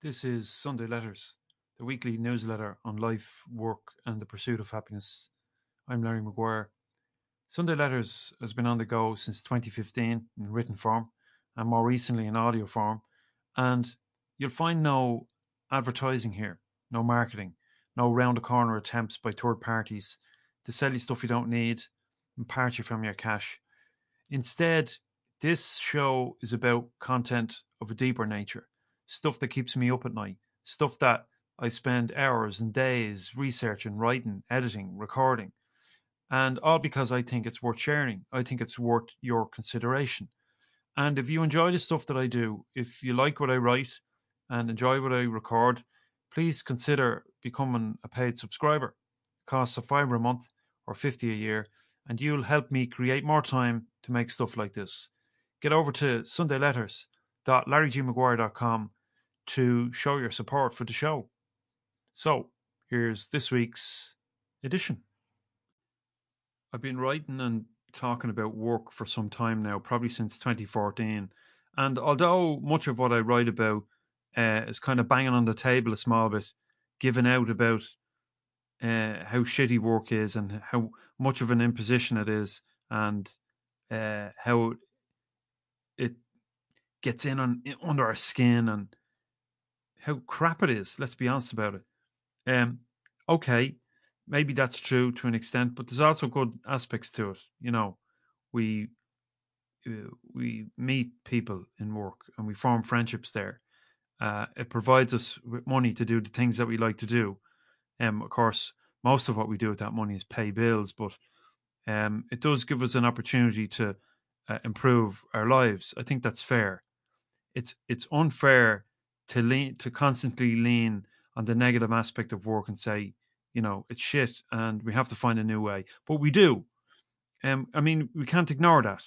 This is Sunday Letters, the weekly newsletter on life, work, and the pursuit of happiness. I'm Larry Maguire. Sunday Letters has been on the go since 2015 in written form and more recently in audio form. And you'll find no advertising here, no marketing, no round the corner attempts by third parties to sell you stuff you don't need and part you from your cash. Instead, this show is about content of a deeper nature stuff that keeps me up at night, stuff that I spend hours and days researching, writing, editing, recording. And all because I think it's worth sharing. I think it's worth your consideration. And if you enjoy the stuff that I do, if you like what I write and enjoy what I record, please consider becoming a paid subscriber. It costs a fiver a month or 50 a year, and you'll help me create more time to make stuff like this. Get over to sundayletters.larrygmaguire.com to show your support for the show. So, here's this week's edition. I've been writing and talking about work for some time now, probably since 2014. And although much of what I write about uh, is kind of banging on the table a small bit, giving out about uh, how shitty work is and how much of an imposition it is, and uh, how it gets in on under our skin and how crap it is. Let's be honest about it. Um, okay, maybe that's true to an extent, but there's also good aspects to it. You know, we uh, we meet people in work and we form friendships there. Uh, it provides us with money to do the things that we like to do. Um, of course, most of what we do with that money is pay bills, but um, it does give us an opportunity to uh, improve our lives. I think that's fair. It's it's unfair to lean to constantly lean on the negative aspect of work and say, you know, it's shit and we have to find a new way. But we do. Um, I mean, we can't ignore that.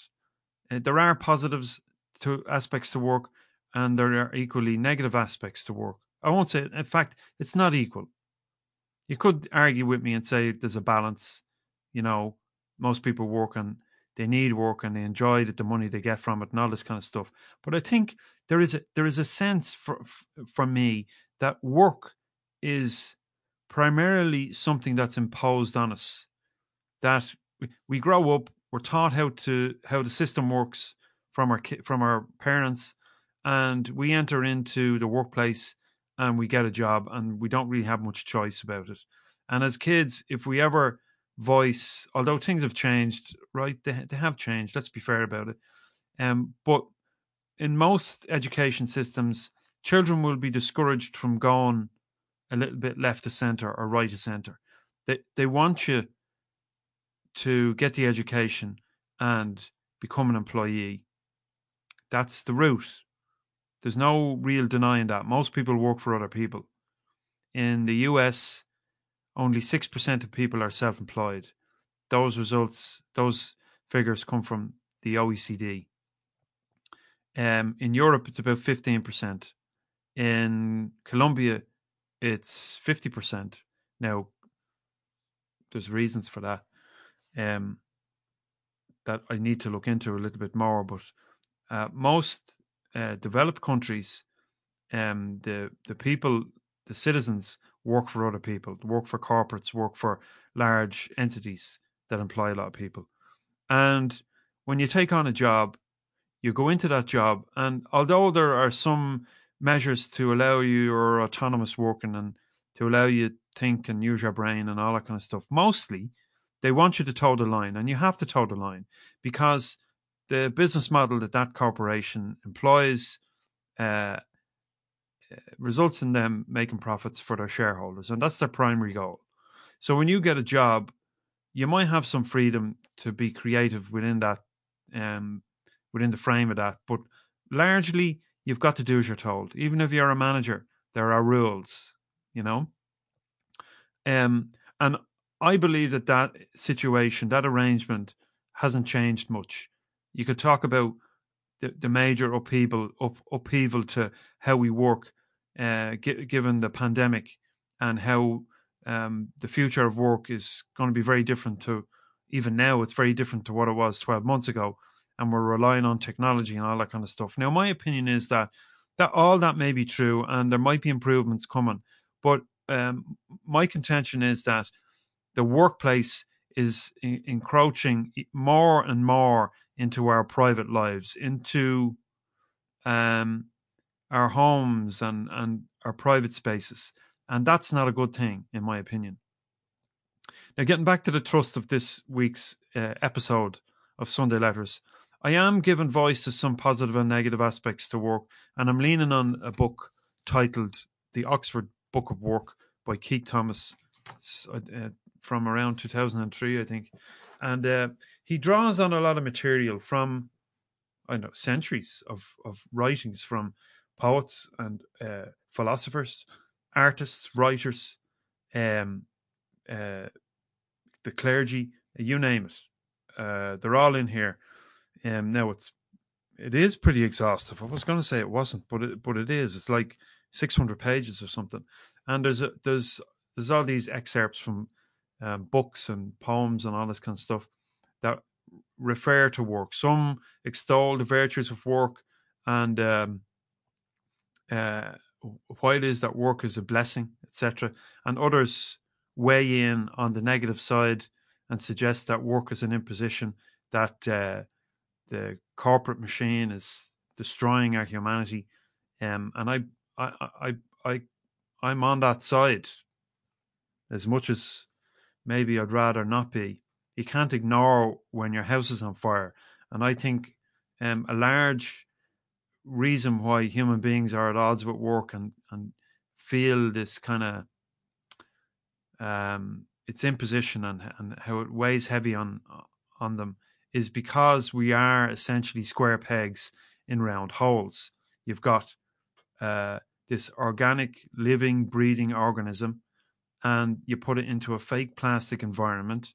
Uh, there are positives to aspects to work, and there are equally negative aspects to work. I won't say, in fact, it's not equal. You could argue with me and say there's a balance. You know, most people work on they need work and they enjoy the, the money they get from it and all this kind of stuff. But I think there is a there is a sense for for me that work is primarily something that's imposed on us. That we, we grow up, we're taught how to how the system works from our from our parents, and we enter into the workplace and we get a job and we don't really have much choice about it. And as kids, if we ever voice, although things have changed, right? They, they have changed. Let's be fair about it. Um, but in most education systems, children will be discouraged from going a little bit left to center or right to center. They they want you to get the education and become an employee. That's the route. There's no real denying that. Most people work for other people. In the US, only 6% of people are self employed. Those results, those figures come from the OECD. Um, in Europe, it's about 15%. In Colombia, it's 50%. Now, there's reasons for that um, that I need to look into a little bit more. But uh, most uh, developed countries, um, the the people, the citizens work for other people, work for corporates, work for large entities that employ a lot of people. And when you take on a job, you go into that job, and although there are some measures to allow you your autonomous working and to allow you think and use your brain and all that kind of stuff, mostly they want you to toe the line, and you have to toe the line because the business model that that corporation employs uh, results in them making profits for their shareholders, and that's their primary goal. So when you get a job, you might have some freedom to be creative within that, um, within the frame of that, but largely you've got to do as you're told. Even if you're a manager, there are rules, you know. Um, and I believe that that situation, that arrangement, hasn't changed much. You could talk about the, the major upheaval, up, upheaval to how we work uh, g- given the pandemic and how um, the future of work is going to be very different to even now. It's very different to what it was 12 months ago, and we're relying on technology and all that kind of stuff. Now, my opinion is that that all that may be true, and there might be improvements coming. But um, my contention is that the workplace is encroaching more and more into our private lives, into um, our homes and, and our private spaces. And that's not a good thing, in my opinion. Now, getting back to the thrust of this week's uh, episode of Sunday Letters, I am giving voice to some positive and negative aspects to work, and I'm leaning on a book titled The Oxford Book of Work by Keith Thomas. It's uh, uh from around 2003, I think. And uh, he draws on a lot of material from, I know, centuries of, of writings from poets and uh, philosophers, artists, writers, um, uh, the clergy, you name it. Uh, they're all in here. Um, now it's it is pretty exhaustive. I was going to say it wasn't, but it but it is. It's like six hundred pages or something, and there's a, there's there's all these excerpts from um, books and poems and all this kind of stuff that refer to work. Some extol the virtues of work and um, uh, why it is that work is a blessing, etc. And others weigh in on the negative side and suggest that work is an imposition, that uh, the corporate machine is destroying our humanity. Um, and I, I, I, I, I'm on that side as much as maybe I'd rather not be. You can't ignore when your house is on fire. And I think um, a large reason why human beings are at odds with work and, and feel this kind of um, its imposition and, and how it weighs heavy on on them is because we are essentially square pegs in round holes. You've got uh, this organic, living, breathing organism, and you put it into a fake plastic environment,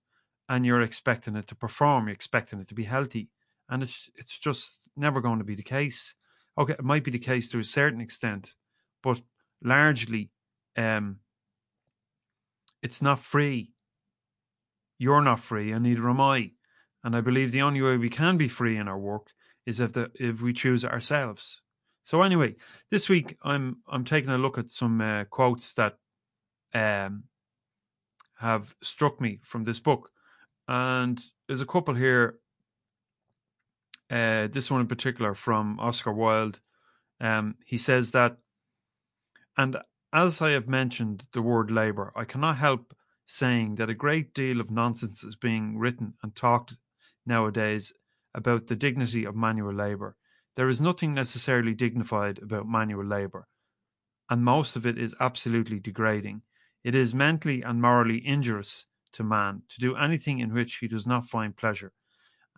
and you're expecting it to perform. You're expecting it to be healthy, and it's it's just never going to be the case okay, it might be the case to a certain extent, but largely, um, it's not free. You're not free, and neither am I. And I believe the only way we can be free in our work is if the if we choose it ourselves. So anyway, this week I'm I'm taking a look at some uh, quotes that um, have struck me from this book, and there's a couple here uh, this one in particular from Oscar Wilde. Um, he says that, and as I have mentioned the word labour, I cannot help saying that a great deal of nonsense is being written and talked nowadays about the dignity of manual labour. There is nothing necessarily dignified about manual labour, and most of it is absolutely degrading. It is mentally and morally injurious to man to do anything in which he does not find pleasure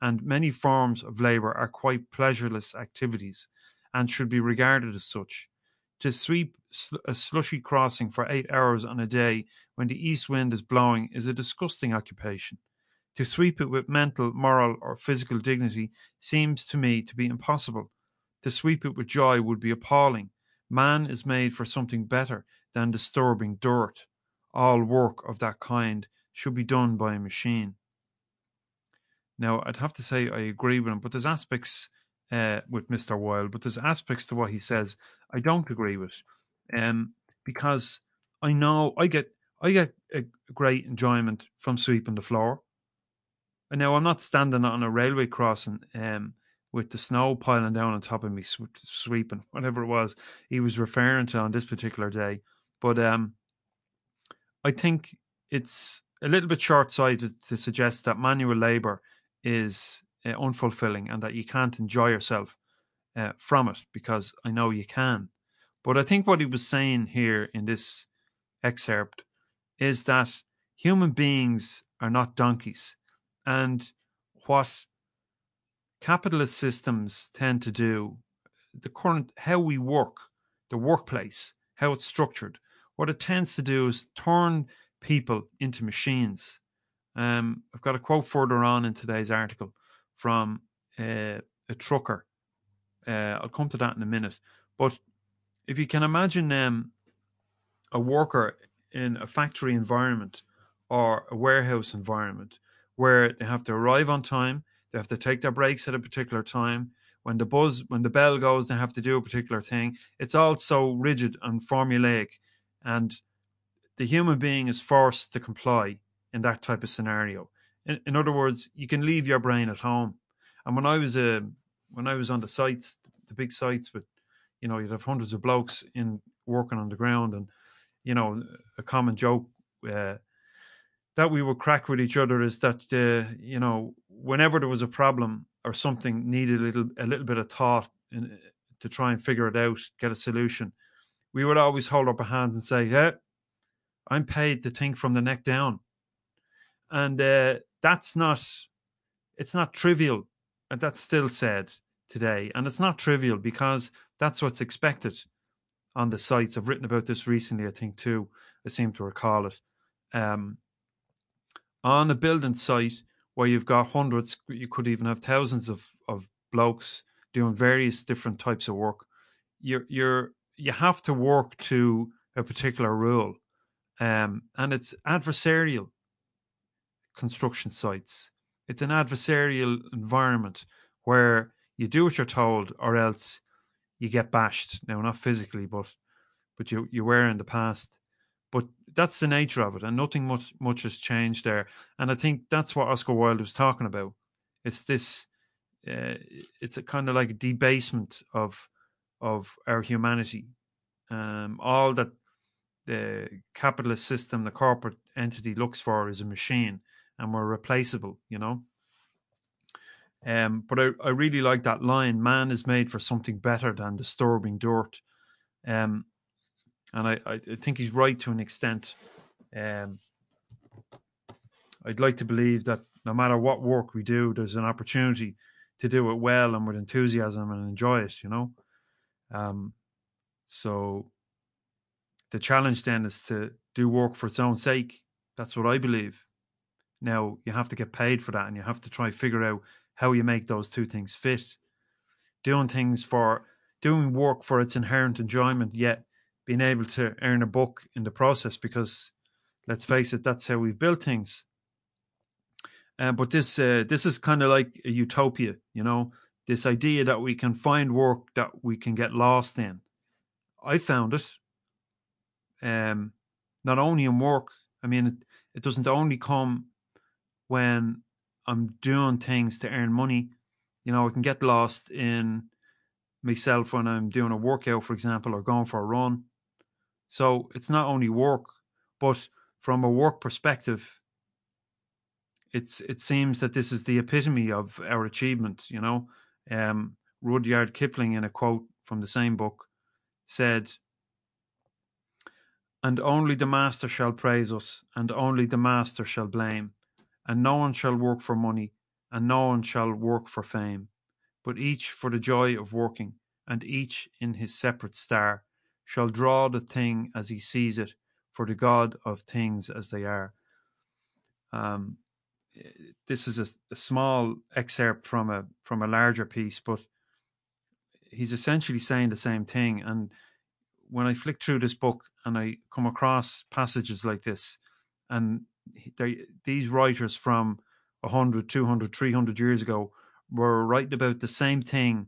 and many forms of labour are quite pleasureless activities and should be regarded as such. To sweep a slushy crossing for eight hours on a day when the east wind is blowing is a disgusting occupation. To sweep it with mental, moral, or physical dignity seems to me to be impossible. To sweep it with joy would be appalling. Man is made for something better than disturbing dirt. All work of that kind should be done by a machine. Now, I'd have to say I agree with him, but there's aspects uh, with Mr. Wilde, but there's aspects to what he says I don't agree with, um, because I know I get I get a great enjoyment from sweeping the floor. And now I'm not standing on a railway crossing um, with the snow piling down on top of me, sweeping whatever it was he was referring to on this particular day. But um, I think it's a little bit short sighted to suggest that manual labour is uh, unfulfilling and that you can't enjoy yourself uh, from it because I know you can. But I think what he was saying here in this excerpt is that human beings are not donkeys. And what capitalist systems tend to do, the current, how we work, the workplace, how it's structured, what it tends to do is turn people into machines. Um, I've got a quote further on in today's article from uh, a trucker. Uh, I'll come to that in a minute. But if you can imagine um, a worker in a factory environment or a warehouse environment where they have to arrive on time, they have to take their breaks at a particular time. when the buzz, when the bell goes, they have to do a particular thing. It's all so rigid and formulaic, and the human being is forced to comply in that type of scenario. In, in other words, you can leave your brain at home. And when I was a uh, when I was on the sites, the big sites with, you know, you'd have hundreds of blokes in working on the ground, and you know, a common joke uh, that we would crack with each other is that uh, you know, whenever there was a problem or something needed a little a little bit of thought in, to try and figure it out, get a solution, we would always hold up our hands and say, "Yeah, I'm paid to think from the neck down," and uh, that's not it's not trivial and that's still said today. And it's not trivial because that's what's expected on the sites. I've written about this recently, I think, too. I seem to recall it. Um, on a building site where you've got hundreds, you could even have thousands of, of blokes doing various different types of work. You're you're you have to work to a particular rule, um, and it's adversarial construction sites. It's an adversarial environment where you do what you're told, or else you get bashed. Now, not physically, but but you you were in the past. But that's the nature of it, and nothing much much has changed there. And I think that's what Oscar Wilde was talking about. It's this. Uh, it's a kind of like debasement of of our humanity. Um, all that the capitalist system, the corporate entity looks for is a machine, and we're replaceable, you know. Um, but I, I really like that line man is made for something better than disturbing dirt. Um, and I, I, think he's right to an extent. Um, I'd like to believe that no matter what work we do, there's an opportunity to do it well and with enthusiasm and enjoy it, you know. Um, so the challenge then is to do work for its own sake. That's what I believe. Now you have to get paid for that, and you have to try figure out how you make those two things fit. Doing things for doing work for its inherent enjoyment, yet being able to earn a book in the process. Because let's face it, that's how we've built things. Uh, but this uh, this is kind of like a utopia, you know, this idea that we can find work that we can get lost in. I found it. Um, not only in work. I mean, it, it doesn't only come when I'm doing things to earn money. You know, I can get lost in myself when I'm doing a workout, for example, or going for a run. So it's not only work, but from a work perspective, it's it seems that this is the epitome of our achievement. You know, um, Rudyard Kipling, in a quote from the same book, said, "And only the master shall praise us, and only the master shall blame." And no one shall work for money, and no one shall work for fame, but each for the joy of working, and each in his separate star shall draw the thing as he sees it, for the God of things as they are. Um, this is a, a small excerpt from a from a larger piece, but he's essentially saying the same thing. And when I flick through this book and I come across passages like this, and these writers from 100, 200, 300 years ago were writing about the same thing,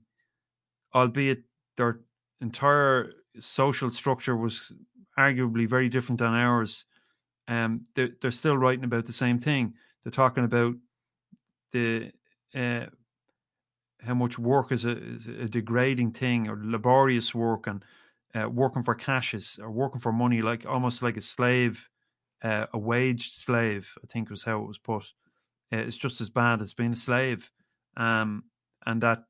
albeit their entire social structure was arguably very different than ours. Um, they're, they're still writing about the same thing. They're talking about the uh, how much work is a, is a degrading thing or laborious work and uh, working for cashes or working for money, like almost like a slave uh, a wage slave, I think was how it was put. Uh, it's just as bad as being a slave, um, and that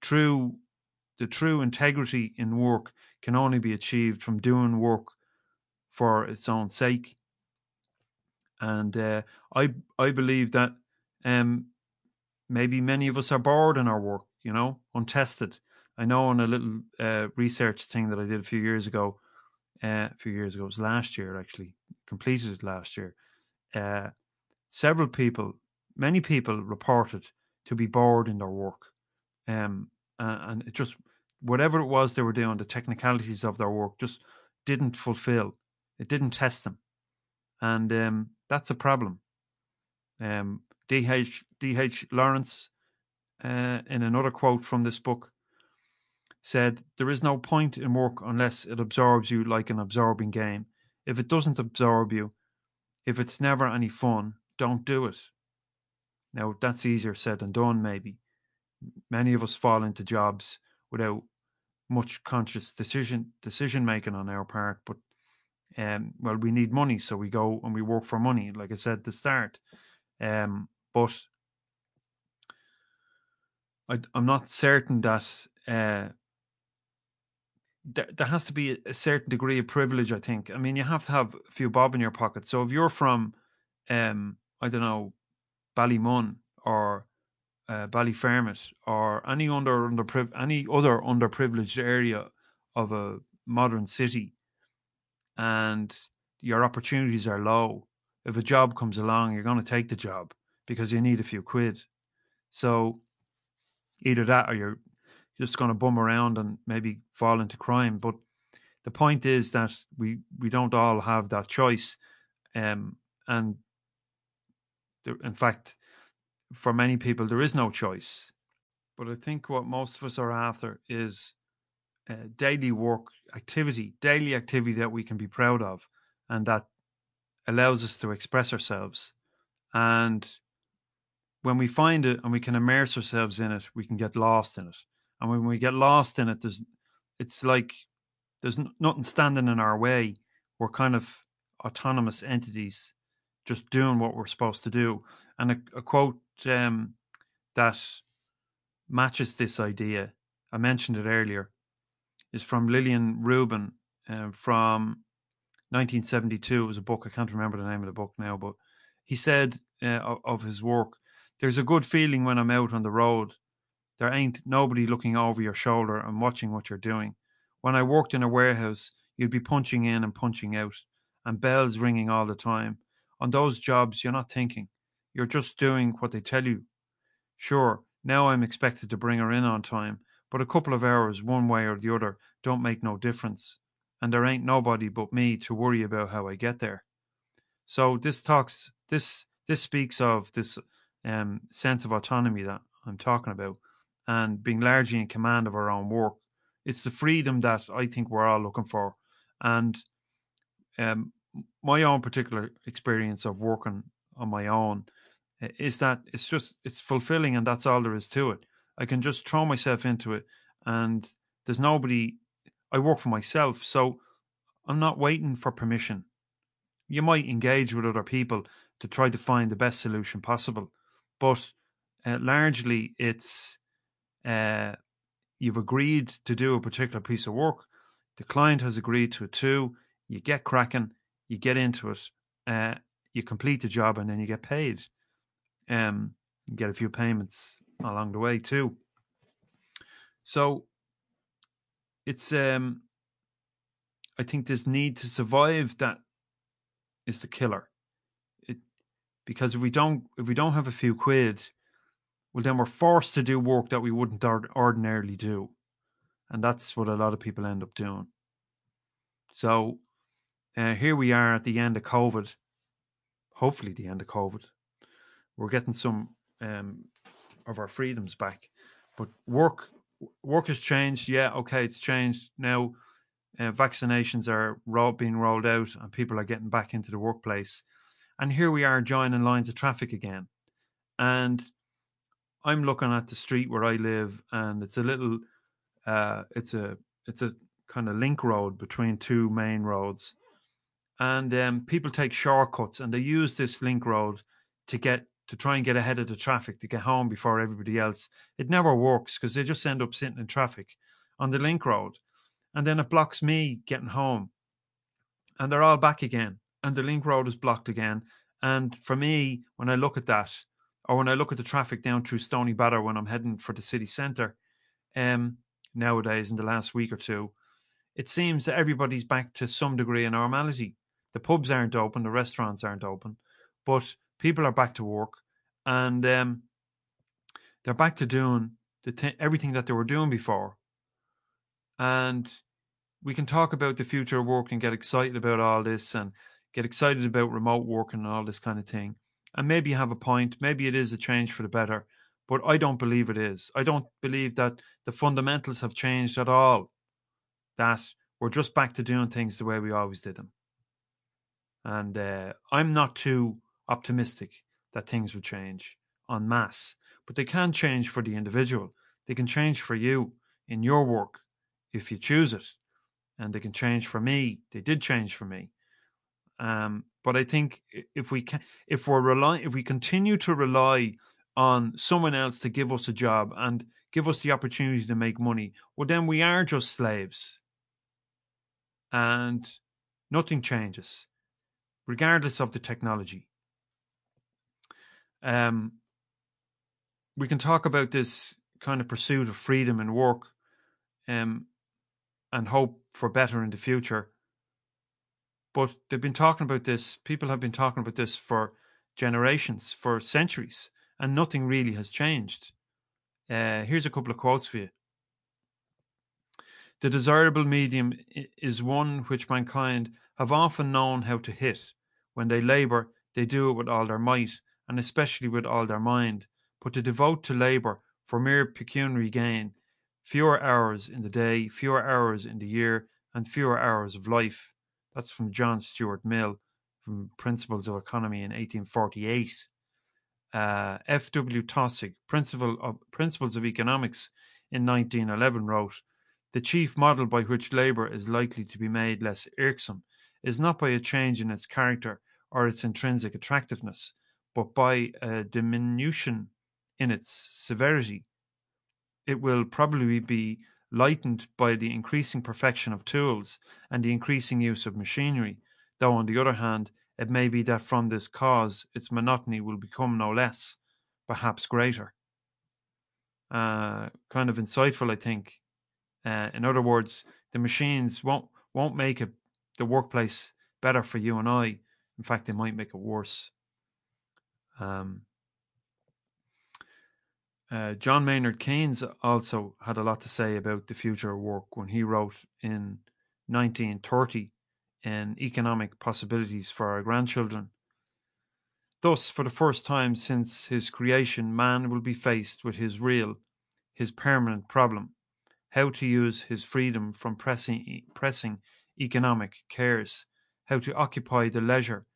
true, the true integrity in work can only be achieved from doing work for its own sake. And uh, I I believe that um, maybe many of us are bored in our work, you know, untested. I know on a little uh, research thing that I did a few years ago, uh, a few years ago, it was last year actually, completed it last year. Uh, several people, many people reported to be bored in their work. Um, and it just, whatever it was they were doing, the technicalities of their work just didn't fulfill. It didn't test them. And um, that's a problem. Um, D.H. D.H. Lawrence uh, in another quote from this book, said, There is no point in work unless it absorbs you like an absorbing game. If it doesn't absorb you, if it's never any fun, don't do it. Now, that's easier said than done, maybe. Many of us fall into jobs without much conscious decision decision making on our part, but um, well, we need money, so we go and we work for money, like I said the start. Um, but I, am not certain that uh, there, there has to be a certain degree of privilege. I think. I mean, you have to have a few bob in your pocket. So if you're from, um, I don't know, Ballymun or uh, Ballyfermot or any under under any other underprivileged area of a modern city, and your opportunities are low. If a job comes along, you're going to take the job because you need a few quid. So either that or you're just going to bum around and maybe fall into crime. But the point is that we we don't all have that choice, um, and there, in fact, for many people, there is no choice. But I think what most of us are after is uh, daily work activity, daily activity that we can be proud of, and that allows us to express ourselves. And when we find it and we can immerse ourselves in it, we can get lost in it. And when we get lost in it, there's it's like there's nothing standing in our way. We're kind of autonomous entities, just doing what we're supposed to do. And a, a quote um, that matches this idea, I mentioned it earlier, is from Lillian Rubin uh, from 1972. It was a book. I can't remember the name of the book now, but he said uh, of, of his work, "There's a good feeling when I'm out on the road. There ain't nobody looking over your shoulder and watching what you're doing. When I worked in a warehouse, you'd be punching in and punching out, and bells ringing all the time. On those jobs, you're not thinking. You're just doing what they tell you. Sure, now I'm expected to bring her in on time, but a couple of hours one way or the other don't make no difference, and there ain't nobody but me to worry about how I get there. So this talks this this speaks of this um, sense of autonomy that I'm talking about, and being largely in command of our own work. It's the freedom that I think we're all looking for, and um, my own particular experience of working on my own is that it's just it's fulfilling and that's all there is to it. I can just throw myself into it and there's nobody I work for myself, so I'm not waiting for permission. You might engage with other people to try to find the best solution possible, but uh, largely it's uh, you've agreed to do a particular piece of work. The client has agreed to it too. You get cracking, you get into it, uh, you complete the job, and then you get paid um, get a few payments along the way too. So it's um, I think this need to survive that is the killer. It because if we don't if we don't have a few quid, well then we're forced to do work that we wouldn't ordinarily do, and that's what a lot of people end up doing. So uh, here we are at the end of COVID. Hopefully, the end of COVID we're getting some um, of our freedoms back. But work work has changed. Yeah, okay, it's changed now. Uh, vaccinations are ro- being rolled out, and people are getting back into the workplace. And here we are joining lines of traffic again. And I'm looking at the street where I live, and it's a little, uh, it's a it's a kind of link road between two main roads, and um, people take shortcuts, and they use this link road to get to try and get ahead of the traffic to get home before everybody else. It never works because they just end up sitting in traffic on the link road. And then it blocks me getting home. And they're all back again. And the link road is blocked again. And for me, when I look at that, or when I look at the traffic down through Stoneybatter when I'm heading for the city centre, um, nowadays in the last week or two, it seems that everybody's back to some degree of normality. The pubs aren't open, the restaurants aren't open, but people are back to work and um, they're back to doing the th- everything that they were doing before. And we can talk about the future of work and get excited about all this and get excited about remote working and all this kind of thing. And maybe you have a point, maybe it is a change for the better, but I don't believe it is. I don't believe that the fundamentals have changed at all. That we're just back to doing things the way we always did them. And uh, I'm not too optimistic that things will change en masse, but they can change for the individual. They can change for you in your work if you choose it, and they can change for me. They did change for me. Um, but I think if we can, if we're rely, if we continue to rely on someone else to give us a job and give us the opportunity to make money, well, then we are just slaves, and nothing changes, regardless of the technology. Um, we can talk about this kind of pursuit of freedom and work, um, and hope for better in the future. But they've been talking about this, people have been talking about this for generations, for centuries, and nothing really has changed. Uh, here's a couple of quotes for you. The desirable medium is one which mankind have often known how to hit. When they labour, they do it with all their might, and especially with all their mind. But to devote to labour for mere pecuniary gain, fewer hours in the day, fewer hours in the year, and fewer hours of life, that's from John Stuart Mill from Principles of Economy in 1848. Uh, F.W. Taussig, Principle of, Principles of Economics in 1911, wrote The chief model by which labour is likely to be made less irksome is not by a change in its character or its intrinsic attractiveness, but by a diminution in its severity. It will probably be lightened by the increasing perfection of tools and the increasing use of machinery, though on the other hand, it may be that from this cause its monotony will become no less, perhaps greater. Uh, kind of insightful, I think. Uh, in other words, the machines won't won't make it the workplace better for you and I. In fact, they might make it worse. Um, uh, John Maynard Keynes also had a lot to say about the future of work when he wrote in 1930 in Economic Possibilities for Our Grandchildren. Thus, for the first time since his creation, man will be faced with his real, his permanent problem how to use his freedom from pressing, pressing economic cares, how to occupy the leisure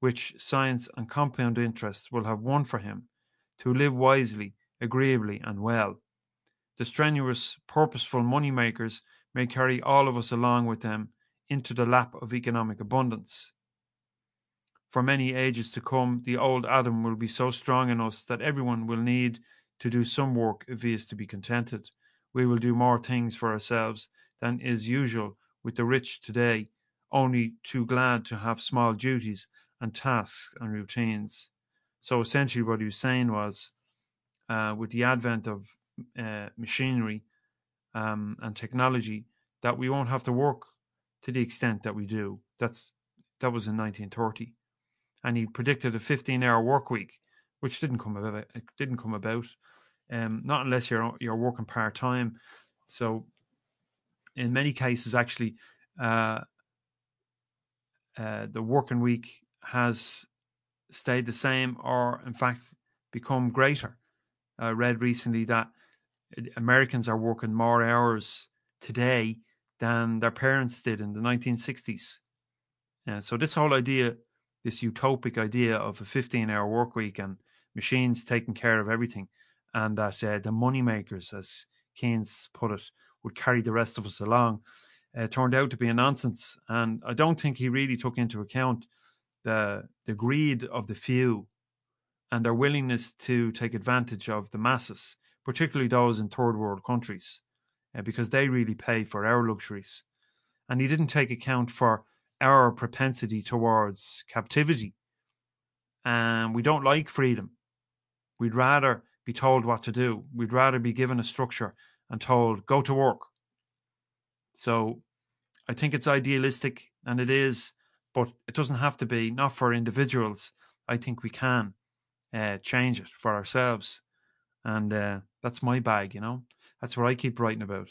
which science and compound interest will have won for him, to live wisely agreeably and well. The strenuous, purposeful money makers may carry all of us along with them into the lap of economic abundance. For many ages to come, the old Adam will be so strong in us that everyone will need to do some work if he is to be contented. We will do more things for ourselves than is usual with the rich today, only too glad to have small duties and tasks and routines. So essentially, what he was saying was uh, with the advent of uh, machinery um, and technology that we won't have to work to the extent that we do. That's that was in 1930, and he predicted a 15-hour work week, which didn't come about. Didn't come about, um, not unless you're you're working part time. So, in many cases, actually, uh, uh, the working week has stayed the same, or in fact, become greater uh, read recently that Americans are working more hours today than their parents did in the 1960s. Uh, so this whole idea, this utopic idea of a 15-hour work week and machines taking care of everything, and that uh, the money makers, as Keynes put it, would carry the rest of us along, uh, turned out to be a nonsense. And I don't think he really took into account the the greed of the few and their willingness to take advantage of the masses, particularly those in third world countries, uh, because they really pay for our luxuries. And he didn't take account for our propensity towards captivity. And we don't like freedom. We'd rather be told what to do. We'd rather be given a structure and told, go to work. So I think it's idealistic and it is, but it doesn't have to be, not for individuals. I think we can uh, change it for ourselves. And uh, that's my bag, you know. That's what I keep writing about.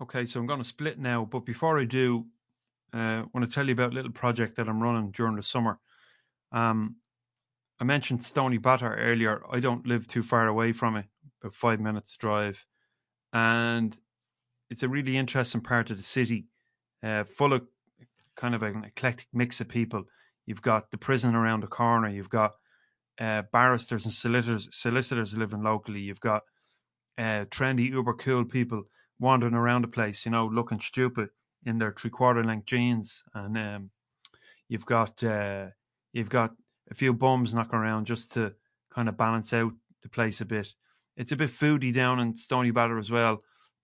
Okay, so I'm going to split now, but before I do, uh, I want to tell you about a little project that I'm running during the summer. Um, I mentioned Stoneybatter earlier. I don't live too far away from it, about five minutes drive, and it's a really interesting part of the city, uh, full of kind of an eclectic mix of people. You've got the prison around the corner. You've got uh, barristers and solicitors, solicitors living locally. You've got uh, trendy, uber cool people wandering around the place, you know, looking stupid in their three quarter length jeans, and um, you've got uh, you've got a few bums knocking around just to kind of balance out the place a bit. It's a bit foodie down in Stoneybatter as well.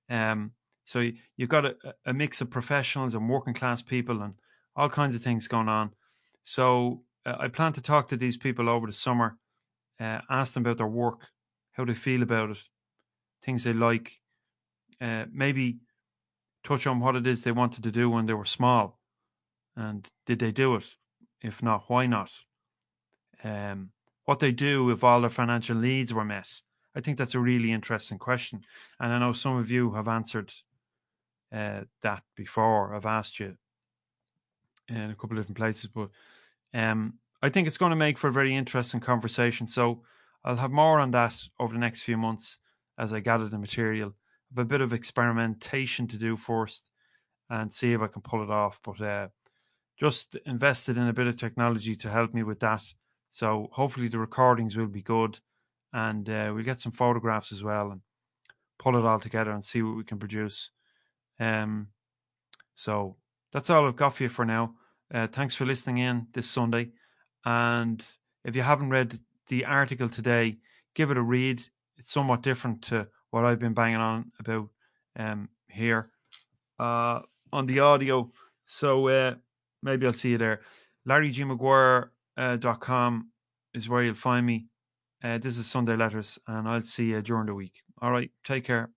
Um, so you, you've got a, a mix of professionals and working class people and all kinds of things going on. So uh, I plan to talk to these people over the summer, uh, ask them about their work, how they feel about it, things they like, uh, maybe touch on what it is they wanted to do when they were small, and did they do it? If not, why not? Um, what they do if all their financial needs were met. I think that's a really interesting question, and I know some of you have answered uh, that before. I've asked you in a couple of different places, but um, I think it's going to make for a very interesting conversation. So I'll have more on that over the next few months as I gather the material. I have a bit of experimentation to do first and see if I can pull it off. But uh, just invested in a bit of technology to help me with that. So hopefully the recordings will be good, and uh, we'll get some photographs as well and pull it all together and see what we can produce. Um, so that's all I've got for you for now. Uh, thanks for listening in this Sunday. And if you haven't read the article today, give it a read. It's somewhat different to what I've been banging on about um, here uh, on the audio. So uh, maybe I'll see you there. LarryGMaguire.com uh, is where you'll find me. Uh, this is Sunday Letters, and I'll see you during the week. All right, take care.